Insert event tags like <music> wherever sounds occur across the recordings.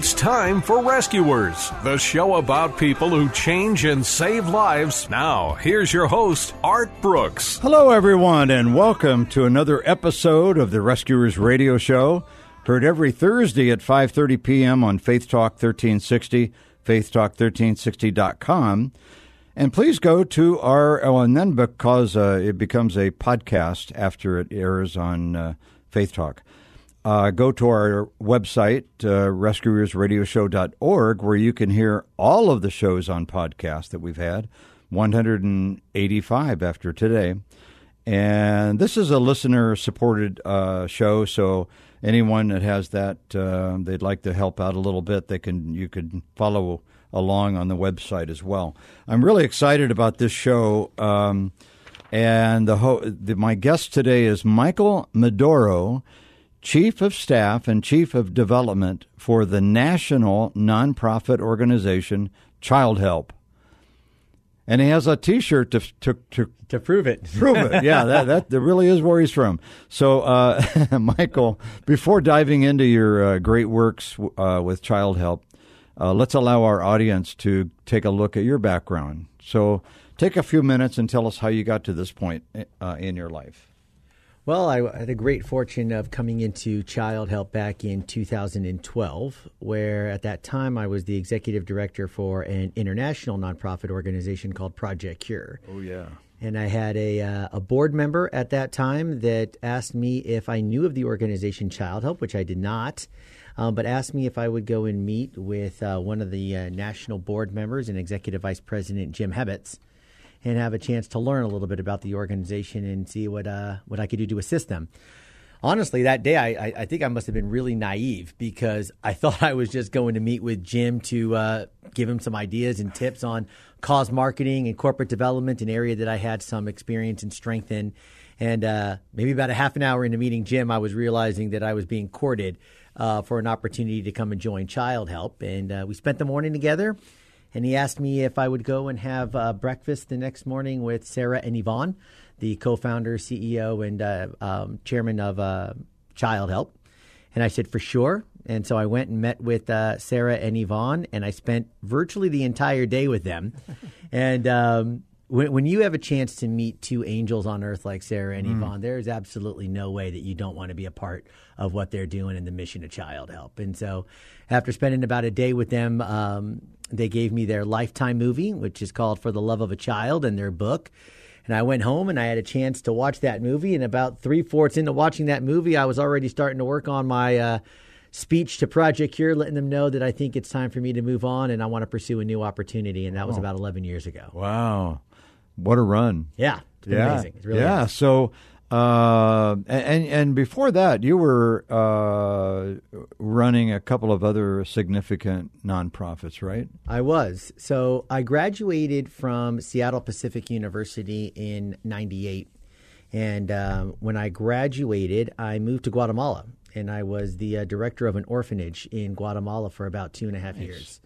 It's time for Rescuers, the show about people who change and save lives. Now, here's your host, Art Brooks. Hello, everyone, and welcome to another episode of the Rescuers Radio Show. Heard every Thursday at 5:30 p.m. on Faith Talk 1360, faithtalk1360.com. And please go to our, oh, and then because uh, it becomes a podcast after it airs on uh, Faith Talk uh, go to our website, uh, rescuersradioshow.org, where you can hear all of the shows on podcast that we've had, 185 after today. And this is a listener supported uh, show, so anyone that has that uh, they'd like to help out a little bit, they can you can follow along on the website as well. I'm really excited about this show. Um, and the, ho- the, my guest today is Michael Medoro. Chief of Staff and Chief of Development for the national nonprofit organization Child Help. And he has a T-shirt to to to, to prove it. Prove it. <laughs> Yeah, that, that that really is where he's from. So, uh, <laughs> Michael, before diving into your uh, great works uh, with Child Help, uh, let's allow our audience to take a look at your background. So, take a few minutes and tell us how you got to this point uh, in your life. Well, I had the great fortune of coming into Child Help back in 2012, where at that time I was the executive director for an international nonprofit organization called Project Cure. Oh, yeah. And I had a, uh, a board member at that time that asked me if I knew of the organization Child Help, which I did not, um, but asked me if I would go and meet with uh, one of the uh, national board members and executive vice president, Jim Hebbets and have a chance to learn a little bit about the organization and see what uh, what I could do to assist them. Honestly, that day I, I think I must have been really naive because I <laughs> thought I was just going to meet with Jim to uh, give him some ideas and tips on cause marketing and corporate development, an area that I had some experience and strength in. And uh, maybe about a half an hour into meeting Jim, I was realizing that I was being courted uh, for an opportunity to come and join Child Help. And uh, we spent the morning together and he asked me if I would go and have uh, breakfast the next morning with Sarah and Yvonne, the co-founder, CEO, and uh, um, chairman of uh, Child Help. And I said, for sure. And so I went and met with uh, Sarah and Yvonne, and I spent virtually the entire day with them. <laughs> and um, when, when, you have a chance to meet two angels on earth like Sarah and mm. Yvonne, there is absolutely no way that you don't want to be a part of what they're doing in the mission of Child Help. And so after spending about a day with them, um, they gave me their lifetime movie, which is called For the Love of a Child, and their book. And I went home and I had a chance to watch that movie. And about three fourths into watching that movie, I was already starting to work on my uh, speech to Project Cure, letting them know that I think it's time for me to move on and I want to pursue a new opportunity. And that was oh. about 11 years ago. Wow. What a run. Yeah. yeah. amazing. Really yeah. So uh, and and before that, you were uh, running a couple of other significant nonprofits, right? I was. So I graduated from Seattle Pacific University in '98, and um, when I graduated, I moved to Guatemala, and I was the uh, director of an orphanage in Guatemala for about two and a half nice. years.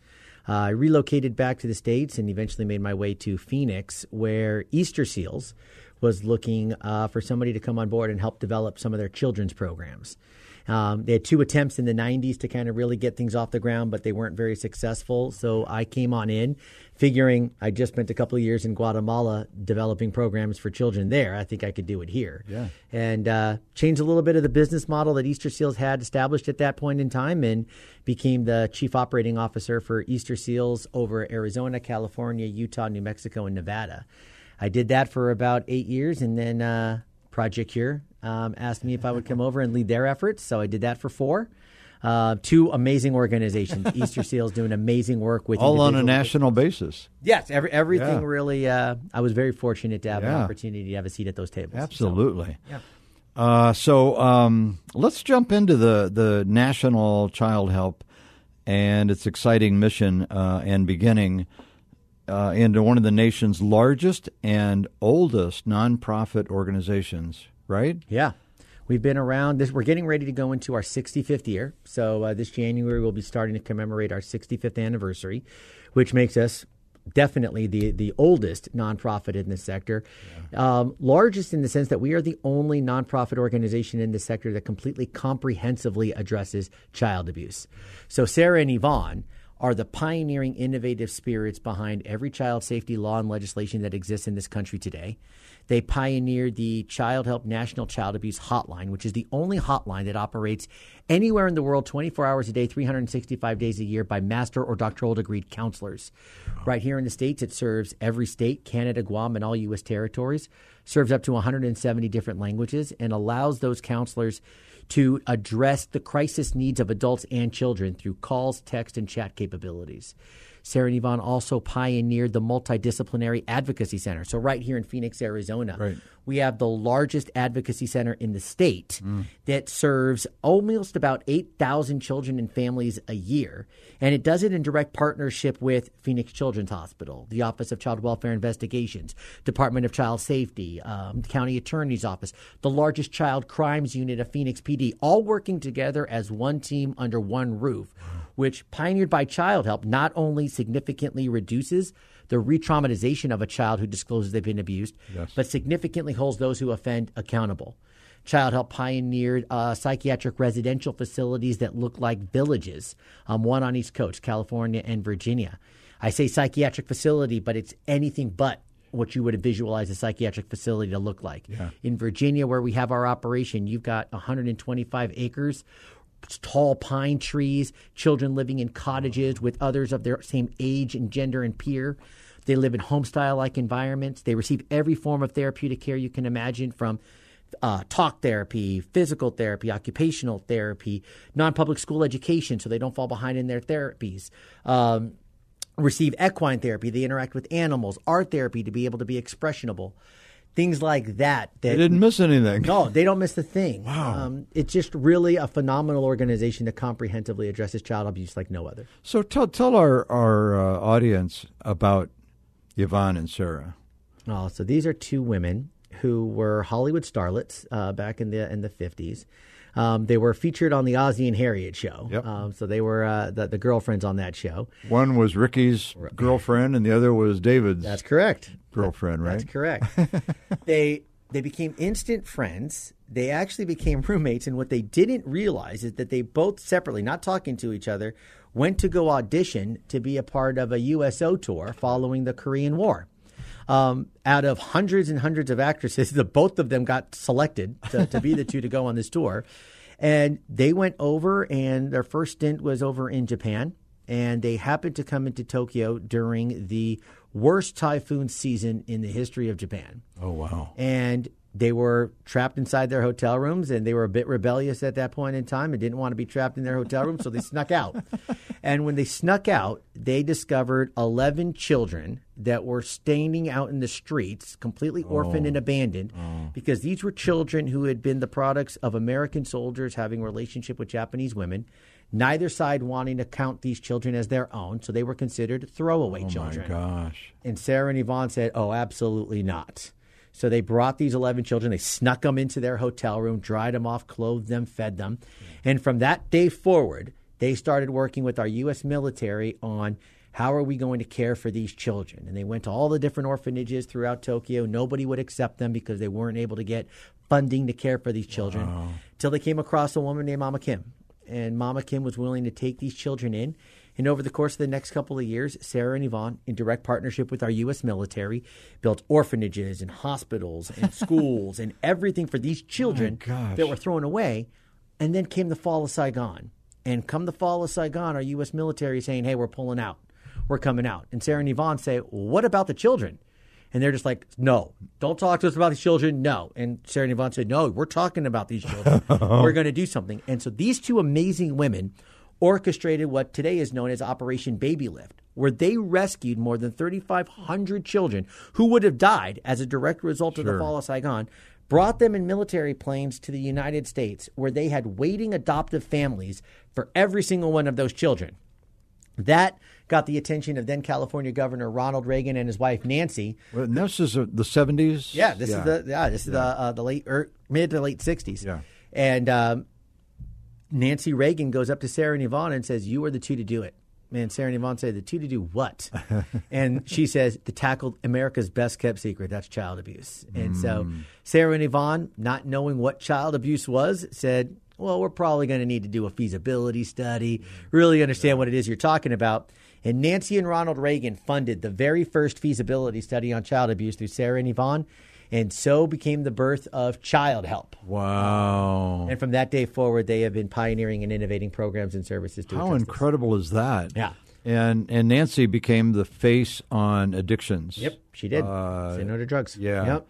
Uh, I relocated back to the states and eventually made my way to Phoenix, where Easter Seals was looking uh, for somebody to come on board and help develop some of their children's programs. Um, they had two attempts in the 90s to kind of really get things off the ground, but they weren't very successful. So I came on in figuring I just spent a couple of years in Guatemala developing programs for children there. I think I could do it here. Yeah. And uh, changed a little bit of the business model that Easter Seals had established at that point in time and became the chief operating officer for Easter Seals over Arizona, California, Utah, New Mexico, and Nevada. I did that for about eight years, and then uh, Project Cure um, asked me if I would come over and lead their efforts. So I did that for four. Uh, two amazing organizations. <laughs> Easter Seals doing amazing work with All on a national basis. Yes, every, everything Yeah. really. Uh, I was very fortunate to have an opportunity to have a seat at those tables. Absolutely. yeah. Uh, so um, let's jump into the, the National Child Help and its exciting mission uh, and beginning uh, into one of the nation's largest and oldest nonprofit organizations, right? Yeah. We've been around this. We're getting ready to go into our 65th year. So uh, this January we'll be starting to commemorate our 65th anniversary, which makes us definitely the the oldest nonprofit in this sector. Um, largest in the sense that we are the only nonprofit organization in this sector that completely comprehensively addresses child abuse. So Sarah and Yvonne are the pioneering innovative spirits behind every child safety law and legislation that exists in this country today. They pioneered the Child Help National Child Abuse Hotline, which is the only hotline that operates anywhere in the world 24 hours a day, 365 days a year by master or doctoral degreed counselors. Right here in the States, it serves every state, Canada, Guam, and all U.S. territories, serves up to 170 different languages, and allows those counselors to address the crisis needs of adults and children through calls, text, and chat capabilities. Sarah and Yvonne also pioneered the Multidisciplinary Advocacy Center. So, right here in Phoenix, Arizona, Right. we have the largest advocacy center in the state that serves almost about 8,000 children and families a year. And it does it in direct partnership with Phoenix Children's Hospital, the Office of Child Welfare Investigations, Department of Child Safety, um, the County Attorney's Office, the largest child crimes unit of Phoenix PD, all working together as one team under one roof, which, pioneered by Child Help, not only significantly reduces the re traumatization of a child who discloses they've been abused, but significantly holds those who offend accountable. Child Help pioneered uh, psychiatric residential facilities that look like villages, um, one on each coast, California and Virginia. I say psychiatric facility, but it's anything but what you would visualize a psychiatric facility to look like. In Virginia, where we have our operation, you've got 125 acres tall pine trees, children living in cottages with others of their same age and gender and peer. They live in homestyle like environments. They receive every form of therapeutic care you can imagine from uh, talk therapy, physical therapy, occupational therapy, non public school education so they don't fall behind in their therapies. Um, receive equine therapy. They interact with animals, art therapy to be able to be expressionable. Things like that. They didn't miss anything. no, they don't miss a thing. Wow. Um, it's just really a phenomenal organization that comprehensively addresses child abuse like no other. So tell tell our our uh, audience about Yvonne and Sarah. Oh, so these are two women who were Hollywood starlets uh, back in the in the fifties. Um, they were featured on the Ozzie and Harriet show. Yep. Um, so they were uh, the, the girlfriends on that show. One was Ricky's girlfriend, and the other was David's That's correct. girlfriend, right? That's correct. <laughs> they they became instant friends. They actually became <laughs> roommates, and what they didn't realize is that they both separately, not talking to each other, went to go audition to be a part of a USO tour following the Korean War. Um, out of hundreds and hundreds of actresses, <laughs> the both of them got selected to, to be the two to go on this tour, and they went over, and their first stint was over in Japan and they happened to come into Tokyo during the worst typhoon season in the history of Japan. Oh wow! And they were trapped inside their hotel rooms, and they were a bit rebellious at that point in time and didn't want to be trapped in their hotel room, so they <laughs> snuck out. And when they snuck out, they discovered 11 children that were standing out in the streets, completely orphaned and oh. abandoned, oh. because these were children who had been the products of American soldiers having a relationship with Japanese women. Neither side wanting to count these children as their own, so they were considered throwaway Oh children. Oh my gosh! And Sarah and Yvonne said, "Oh, absolutely not." So they brought these 11 children, they snuck them into their hotel room, dried them off, clothed them, fed them. Hmm. And from that day forward, they started working with our U.S. military on How are we going to care for these children? And they went to all the different orphanages throughout Tokyo. Nobody would accept them because they weren't able to get funding to care for these children. Till they came across a woman named Mama Kim. And Mama Kim was willing to take these children in. And over the course of the next couple of years, Sarah and Yvonne, in direct partnership with our U.S. military, built orphanages and hospitals and <laughs> schools and everything for these children oh gosh. that were thrown away. And then came the fall of Saigon. And come the fall of Saigon, our U.S. military is saying, hey, we're pulling out. We're coming out. And Sarah and Yvonne say, what about the children? And they're just like, no, don't talk to us about these children. No. And Sarah and Yvonne said, no, we're talking about these children. <laughs> we're going to do something. And so these two amazing women orchestrated what today is known as Operation Baby Lift, where they rescued more than 3,500 children who would have died as a direct result of the fall of Saigon, brought them in military planes to the United States, where they had waiting adoptive families for every single one of those children. That got the attention of then California Governor Ronald Reagan and his wife Nancy. Well, and this is the 70s? Yeah, this is the yeah this is the uh, the late er, mid to late sixties. Yeah. and um, Nancy Reagan goes up to Sarah and Yvonne and says, "You are the two to do it." Man, Sarah and Yvonne say, "The two to do what?" <laughs> and she says, "To tackle America's best kept secret. That's child abuse." And so mm. Sarah and Yvonne, not knowing what child abuse was, said, "Well, we're probably going to need to do a feasibility study, really understand what it is you're talking about." And Nancy and Ronald Reagan funded the very first feasibility study on child abuse through Sarah and Yvonne, and so became the birth of Child Help. Wow. And from that day forward, they have been pioneering and innovating programs and services to How address this. incredible is that? Yeah. And and Nancy became the face on addictions. Yep, she did. Uh, Say no to drugs. Yeah. Yep.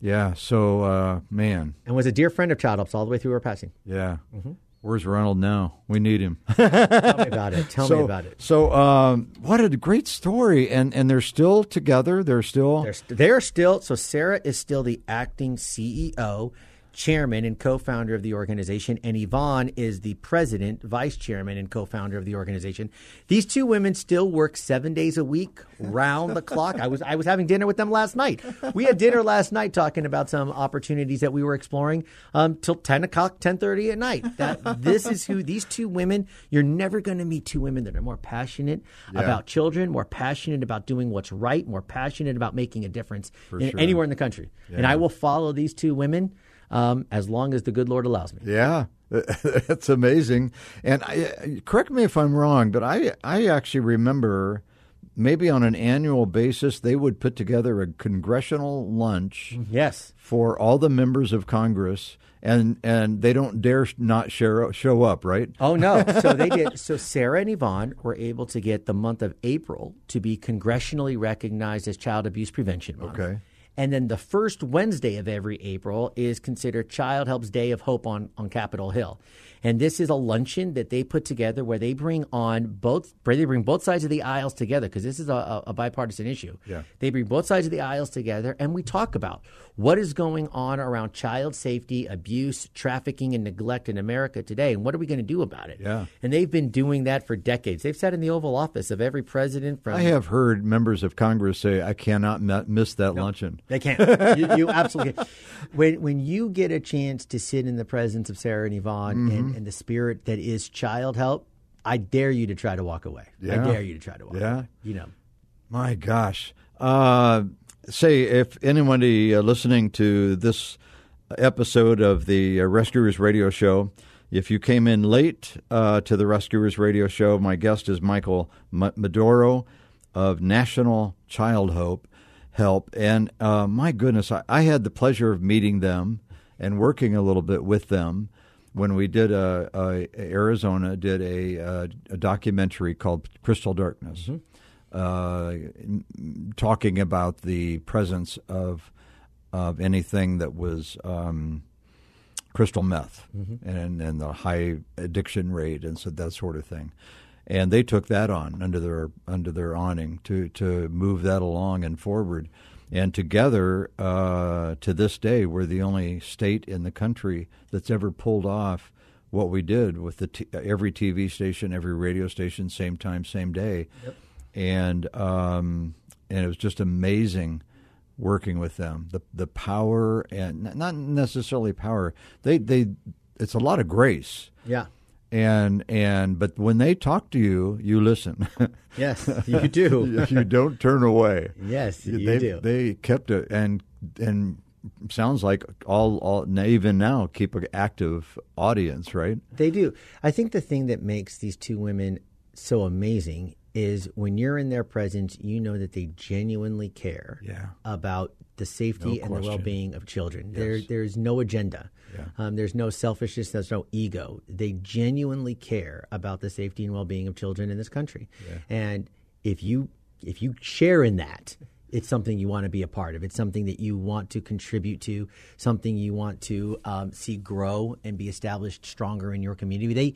Yeah. So, uh, man, And was a dear friend of Child Help's all the way through her passing. yeah. Mm-hmm. Where's Ronald now? We need him. <laughs> Tell me about it. Tell so, me about it. So, um, what a great story. And and they're still together. They're still. They're, st- they're still so Sarah is still the acting CEO, chairman, and co-founder of the organization, and Yvonne is the president, vice chairman, and co-founder of the organization. These two women still work seven days a week, round the clock. I was I was having dinner with them last night. We had dinner last night talking about some opportunities that we were exploring um, till ten o'clock, ten thirty at night. That this is who these two women. You're never going to meet two women that are more passionate about children, more passionate about doing what's right, more passionate about making a difference in, sure. anywhere in the country. And I will follow these two women um, as long as the good Lord allows me. Yeah, <laughs> that's amazing. And I, correct me if I'm wrong, but I I actually remember maybe on an annual basis they would put together a congressional lunch Yes. for all the members of Congress, and and they don't dare not share, show up, right? Oh no! <laughs> So they did. So Sarah and Yvonne were able to get the month of April to be congressionally recognized as Child Abuse Prevention Month. Okay. And then the first Wednesday of every April is considered Child Help's Day of Hope on, on Capitol Hill. And this is a luncheon that they put together where they bring on both, they bring both sides of the aisles together because this is a, a, bipartisan issue. Yeah. They bring both sides of the aisles together and we talk about what is going on around child safety, abuse, trafficking, and neglect in America today. And what are we going to do about it? Yeah. And they've been doing that for decades. They've sat in the Oval Office of every president from I have heard members of Congress say, "I cannot miss that luncheon." They can't. you, you absolutely <laughs> can't. When when you get a chance to sit in the presence of Sarah and Yvonne Mm-hmm. and, and the spirit that is child help, I dare you to try to walk away. I dare you to try to walk Yeah. away. You know. My gosh. Uh, say, if anybody uh, listening to this episode of the uh, Rescuers Radio Show, if you came in late uh, to the Rescuers Radio Show, my guest is Michael M- Medoro of National Child Hope Help. And uh, my goodness, I, I had the pleasure of meeting them and working a little bit with them when we did a, a Arizona did a, a, a documentary called Crystal Darkness uh, m- talking about the presence of of anything that was um, crystal meth and and the high addiction rate and so that sort of thing. And they took that on under their under their awning to to move that along and forward. And together, uh, to this day, we're the only state in the country that's ever pulled off what we did with the t- every TV station, every radio station, same time, same day and um, and it was just amazing working with them. The the power and not necessarily power. They they it's a lot of grace, Yeah. And and but when they talk to you, you listen. <laughs> Yes, you do. <laughs> you don't turn away. Yes, you they, do. They kept it, and and sounds like all all even now keep an active audience, right? They do. I think the thing that makes these two women so amazing is when you're in their presence, you know that they genuinely care Yeah. about the safety No and the well-being of children. There, there's no agenda. Um, there's no selfishness. There's no ego. They genuinely care about the safety and well-being of children in this country. And if you if you share in that, it's something you want to be a part of. It's something that you want to contribute to. Something you want to um, see grow and be established stronger in your community. They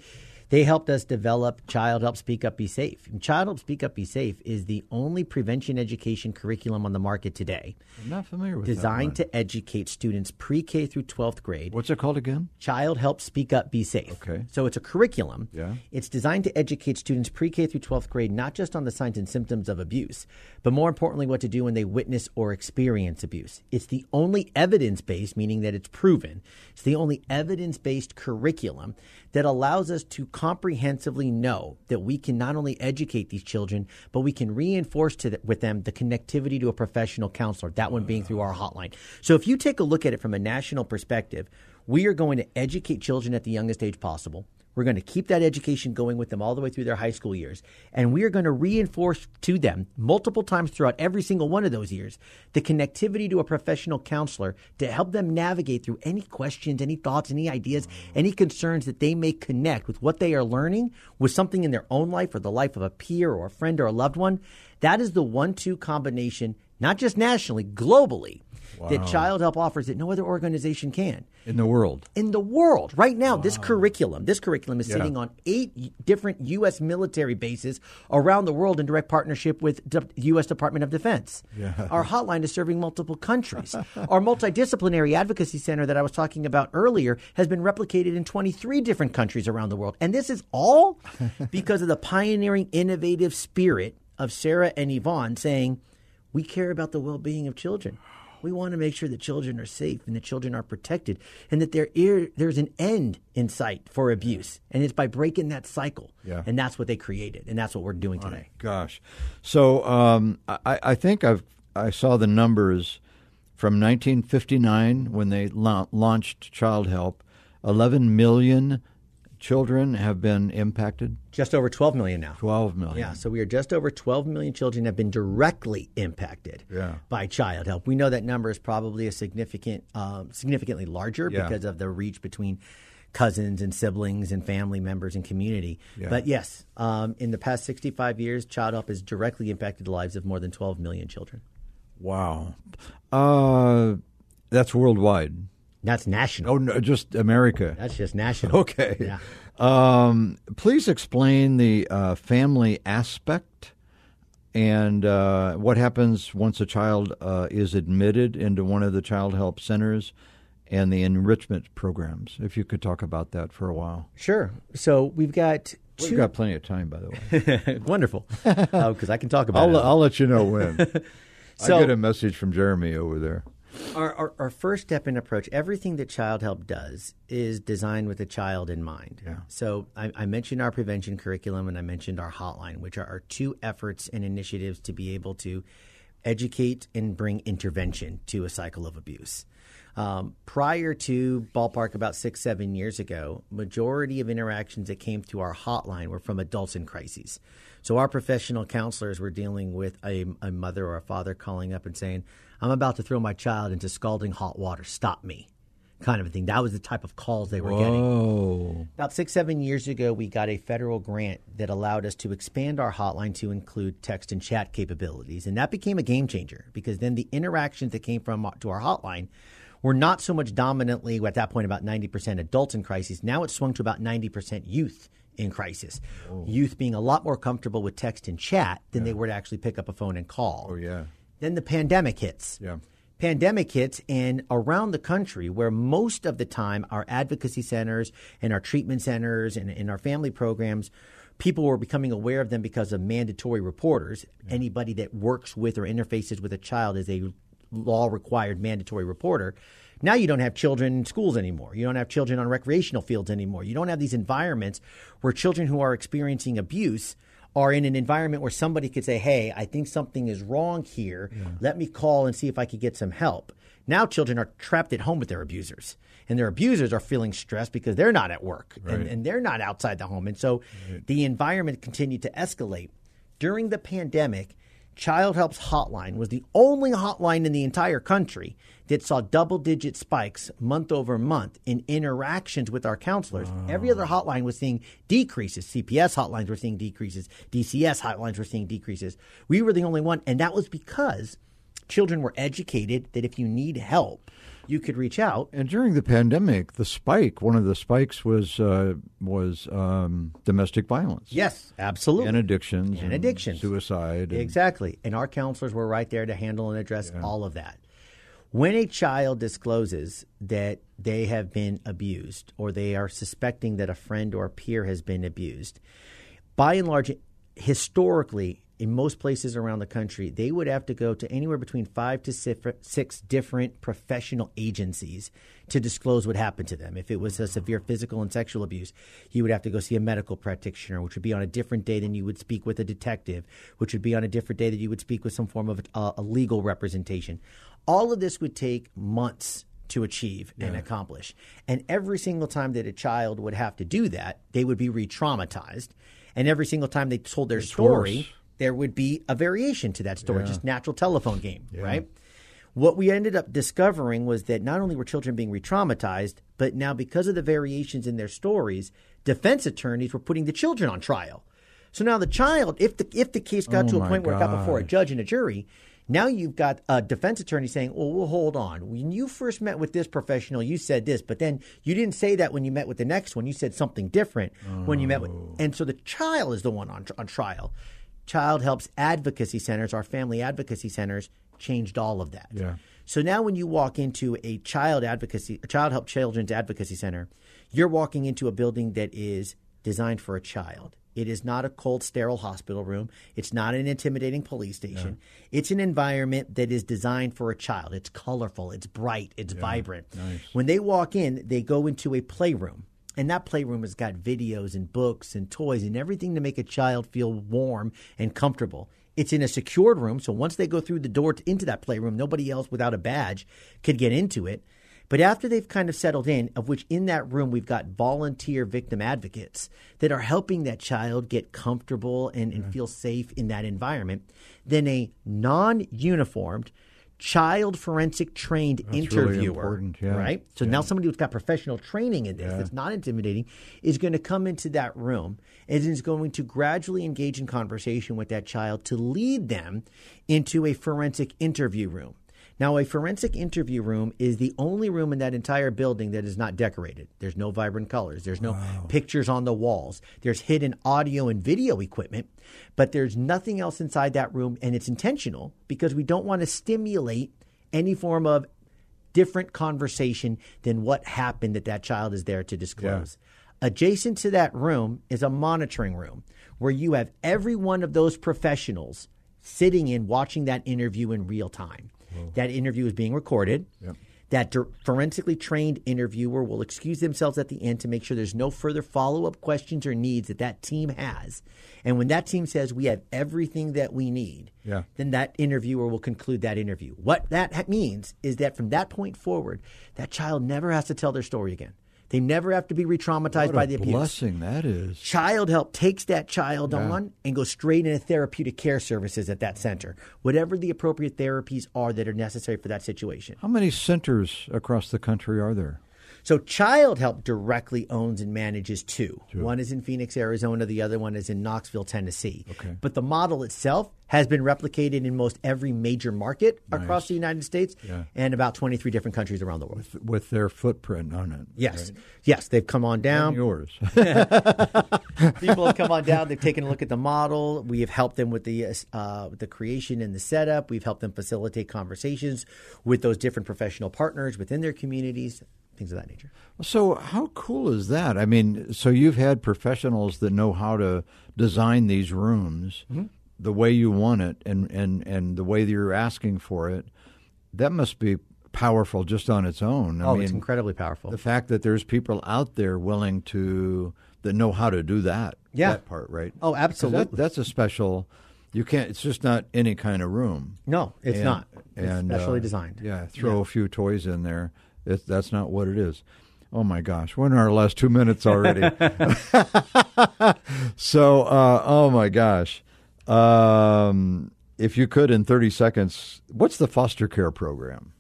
they helped us develop Child Help Speak Up Be Safe. Child Help Speak Up Be Safe is the only prevention education curriculum on the market today I'm not familiar with designed that one. to educate students pre-K through 12th grade. What's it called again? Child Help Speak Up Be Safe. Okay. So it's a curriculum. Yeah. It's designed to educate students pre-K through 12th grade not just on the signs and symptoms of abuse, but more importantly what to do when they witness or experience abuse. It's the only evidence-based, meaning that it's proven. It's the only evidence-based curriculum that allows us to comprehensively know that we can not only educate these children, but we can reinforce the, with them the connectivity to a professional counselor, that one being through our hotline. So if you take a look at it from a national perspective, we are going to educate children at the youngest age possible. We're going to keep that education going with them all the way through their high school years. And we are going to reinforce to them multiple times throughout every single one of those years the connectivity to a professional counselor to help them navigate through any questions, any thoughts, any ideas, any concerns that they may connect with what they are learning with something in their own life or the life of a peer or a friend or a loved one. That is the one two combination, not just nationally, globally, that Child Help offers that no other organization can In the world. in the world right now. This curriculum, this curriculum is sitting on eight different U.S. military bases around the world in direct partnership with D- U.S. Department of Defense. Our hotline is serving multiple countries. <laughs> Our multidisciplinary advocacy center that I was talking about earlier has been replicated in 23 different countries around the world, and this is all <laughs> because of the pioneering, innovative spirit of Sarah and Yvonne saying, "We care about the well-being of children." We want to make sure that children are safe and that children are protected and that there there's an end in sight for abuse. And it's by breaking that cycle. Yeah. And that's what they created. And that's what we're doing today. Gosh, so um, I, I think I've I saw the numbers from 1959 when they la- launched Child Help. 11 million children have been impacted. Just over 12 million now. 12 million. Yeah, so we are just over 12 million children have been directly impacted Yeah. by child help. We know that number is probably a significant, um, significantly larger Yeah. because of the reach between cousins and siblings and family members and community. Yeah. But yes, um, in the past 65 years, child help has directly impacted the lives of more than 12 million children. Wow. Uh, that's worldwide. That's national. Oh, no, just America. That's just national. <laughs> Okay. Yeah. Um, please explain the uh, family aspect and uh, what happens once a child uh, is admitted into one of the child help centers and the enrichment programs. If you could talk about that for a while. Sure. So we've got We've got plenty of time, by the way. <laughs> Wonderful. Because I can talk about I'll, it. I'll let you know when. So- <laughs> I get a message from Jeremy over there. Our, our, our first step in approach, everything that Child Help does is designed with the child in mind. Yeah. So I, I mentioned our prevention curriculum and I mentioned our hotline, which are our two efforts and initiatives to be able to educate and bring intervention to a cycle of abuse. Um, prior to ballpark about six, seven years ago, majority of interactions that came through our hotline were from adults in crises. So our professional counselors were dealing with a, a mother or a father calling up and saying, "I'm about to throw my child into scalding hot water. Stop me." Kind of a thing. That was the type of calls they were getting. Oh, About six, seven years ago, we got a federal grant that allowed us to expand our hotline to include text and chat capabilities. And that became a game changer because then the interactions that came from uh, to our hotline were not so much dominantly at that point about 90% adults in crisis. Now it's swung to about 90% youth in crisis. Oh. Youth being a lot more comfortable with text and chat than they were to actually pick up a phone and call. oh yeah, Then the pandemic hits. Yeah. pandemic hits and around the country where most of the time our advocacy centers and our treatment centers and, and our family programs people were becoming aware of them because of mandatory reporters. Anybody that works with or interfaces with a child is a law required mandatory reporter Now you don't have children in schools anymore. You don't have children on recreational fields anymore. You don't have these environments where children who are experiencing abuse are in an environment where somebody could say, Hey, I think something is wrong here. Let me call and see if I could get some help. Now children are trapped at home with their abusers. And their abusers are feeling stressed because they're not at work and, and they're not outside the home. And so the environment continued to escalate. During the pandemic, Child Help's hotline was the only hotline in the entire country that saw double digit spikes month over month in interactions with our counselors. Every other hotline was seeing decreases. CPS hotlines were seeing decreases. DCS hotlines were seeing decreases. We were the only one, and that was because children were educated that if you need help, you could reach out. And during the pandemic, the spike, one of the spikes was uh, was um, domestic violence. Yes, absolutely. And addictions. And addictions. Suicide. and- Exactly. And our counselors were right there to handle and address all of that. When a child discloses that they have been abused or they are suspecting that a friend or a peer has been abused, by and large, historically, in most places around the country, they would have to go to anywhere between five to six different professional agencies to disclose what happened to them. If it was a severe physical and sexual abuse, you would have to go see a medical practitioner, which would be on a different day than you would speak with a detective, which would be on a different day that you would speak with some form of uh, a legal representation. All of this would take months to achieve and accomplish. And every single time that a child would have to do that, they would be re traumatized. And every single time they told their story. There would be a variation to that story, just natural telephone game, right? What we ended up discovering was that not only were children being re traumatized, but now because of the variations in their stories, defense attorneys were putting the children on trial. So now the child, if the if the case got Oh to a point where it got before a judge and a jury, now you've got a defense attorney saying, "Well, well, hold on. When you first met with this professional, you said this, but then you didn't say that when you met with the next one. You said something different when you met with." Oh. And so the child is the one on on trial. Child Helps Advocacy Centers, our family advocacy centers, changed all of that. Yeah. So now when you walk into a child advocacy, a child help children's advocacy center, you're walking into a building that is designed for a child. It is not a cold, sterile hospital room. It's not an intimidating police station. It's an environment that is designed for a child. It's colorful, it's bright, it's vibrant. When they walk in, they go into a playroom. And that playroom has got videos and books and toys and everything to make a child feel warm and comfortable. It's in a secured room, so once they go through the door to, into that playroom, nobody else without a badge could get into it. But after they've kind of settled in, of which in that room we've got volunteer victim advocates that are helping that child get comfortable and, and mm-hmm. feel safe in that environment, then a non uniformed, child forensic trained really interviewer, important, yeah. right? So now somebody who's got professional training in this, that's not intimidating, is going to come into that room and is going to gradually engage in conversation with that child to lead them into a forensic interview room. Now, a forensic interview room is the only room in that entire building that is not decorated. There's no vibrant colors. There's no pictures on the walls. There's hidden audio and video equipment, but there's nothing else inside that room, and it's intentional because we don't want to stimulate any form of different conversation than what happened that that child is there to disclose. Adjacent to that room is a monitoring room where you have every one of those professionals sitting in watching that interview in real time. That interview is being recorded. That dir- forensically trained interviewer will excuse themselves at the end to make sure there's no further follow up questions or needs that that team has. And when that team says we have everything that we need, Yeah. then that interviewer will conclude that interview. What that ha- means is that from that point forward, that child never has to tell their story again. They never have to be re-traumatized by the abuse. blessing that is. Child Help takes that child on and goes straight into therapeutic care services at that center, whatever the appropriate therapies are that are necessary for that situation. How many centers across the country are there? So Child Help directly owns and manages two. One is in Phoenix, Arizona. The other one is in Knoxville, Tennessee. Okay. But the model itself has been replicated in most every major market across the United States Yeah. and about 23 different countries around the world. With their footprint on it. Yes. Yes, they've come on down. And yours. <laughs> <laughs> People have come on down. They've taken a look at the model. We have helped them with the uh, with the creation and the setup. We've helped them facilitate conversations with those different professional partners within their communities, things of that nature. So how cool is that? I mean, so you've had professionals that know how to design these rooms Mm-hmm. the way you want it and, and, and the way that you're asking for it. That must be powerful just on its own. I oh, mean, it's incredibly powerful. the fact that there's people out there willing to that know how to do that. Yeah. that part, right? Oh, 'Cause that- absolutely. that's a special. You can't. It's just not any kind of room. no, it's And- not. It's and, specially uh, designed. Yeah, throw a few toys in there. It, that's not what it is. Oh my gosh, we're in our last two minutes already. <laughs> <laughs> so, uh, oh my gosh, um, if you could in thirty seconds, what's the foster care program?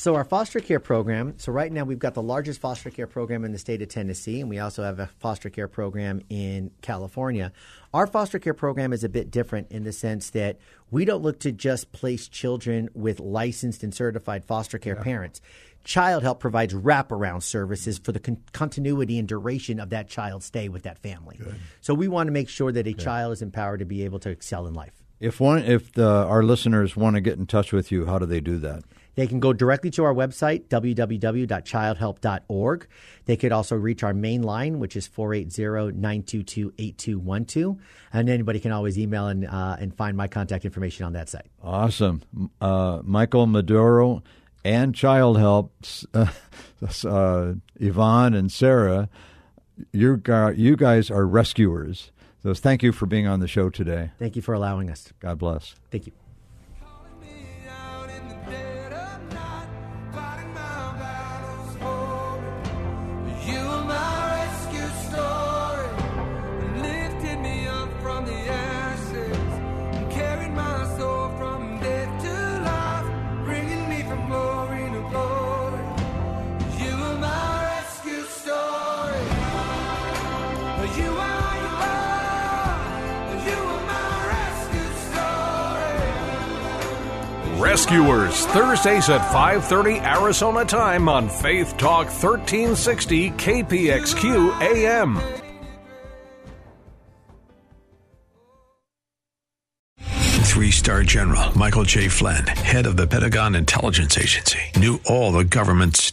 So our foster care program. So right now we've got the largest foster care program in the state of Tennessee, and we also have a foster care program in California. Our foster care program is a bit different in the sense that we don't look to just place children with licensed and certified foster care parents. Child Help provides wraparound services for the con- continuity and duration of that child's stay with that family. So we want to make sure that a child is empowered to be able to excel in life. If one, if the, our listeners want to get in touch with you, how do they do that? They can go directly to our website, www.childhelp.org. They could also reach our main line, which is 480-922-8212. And anybody can always email and, uh, and find my contact information on that site. Awesome. Uh, Michael Medoro and Child Help, <laughs> uh, uh, Yvonne and Sarah, you, you guys are rescuers. So thank you for being on the show today. Thank you for allowing us. God bless. Thank. You Rescuers, Thursdays at 5:30 Arizona time on Faith Talk 1360 KPXQ AM. Three star general Michael J. Flynn, head of the Pentagon Intelligence Agency, knew all the government's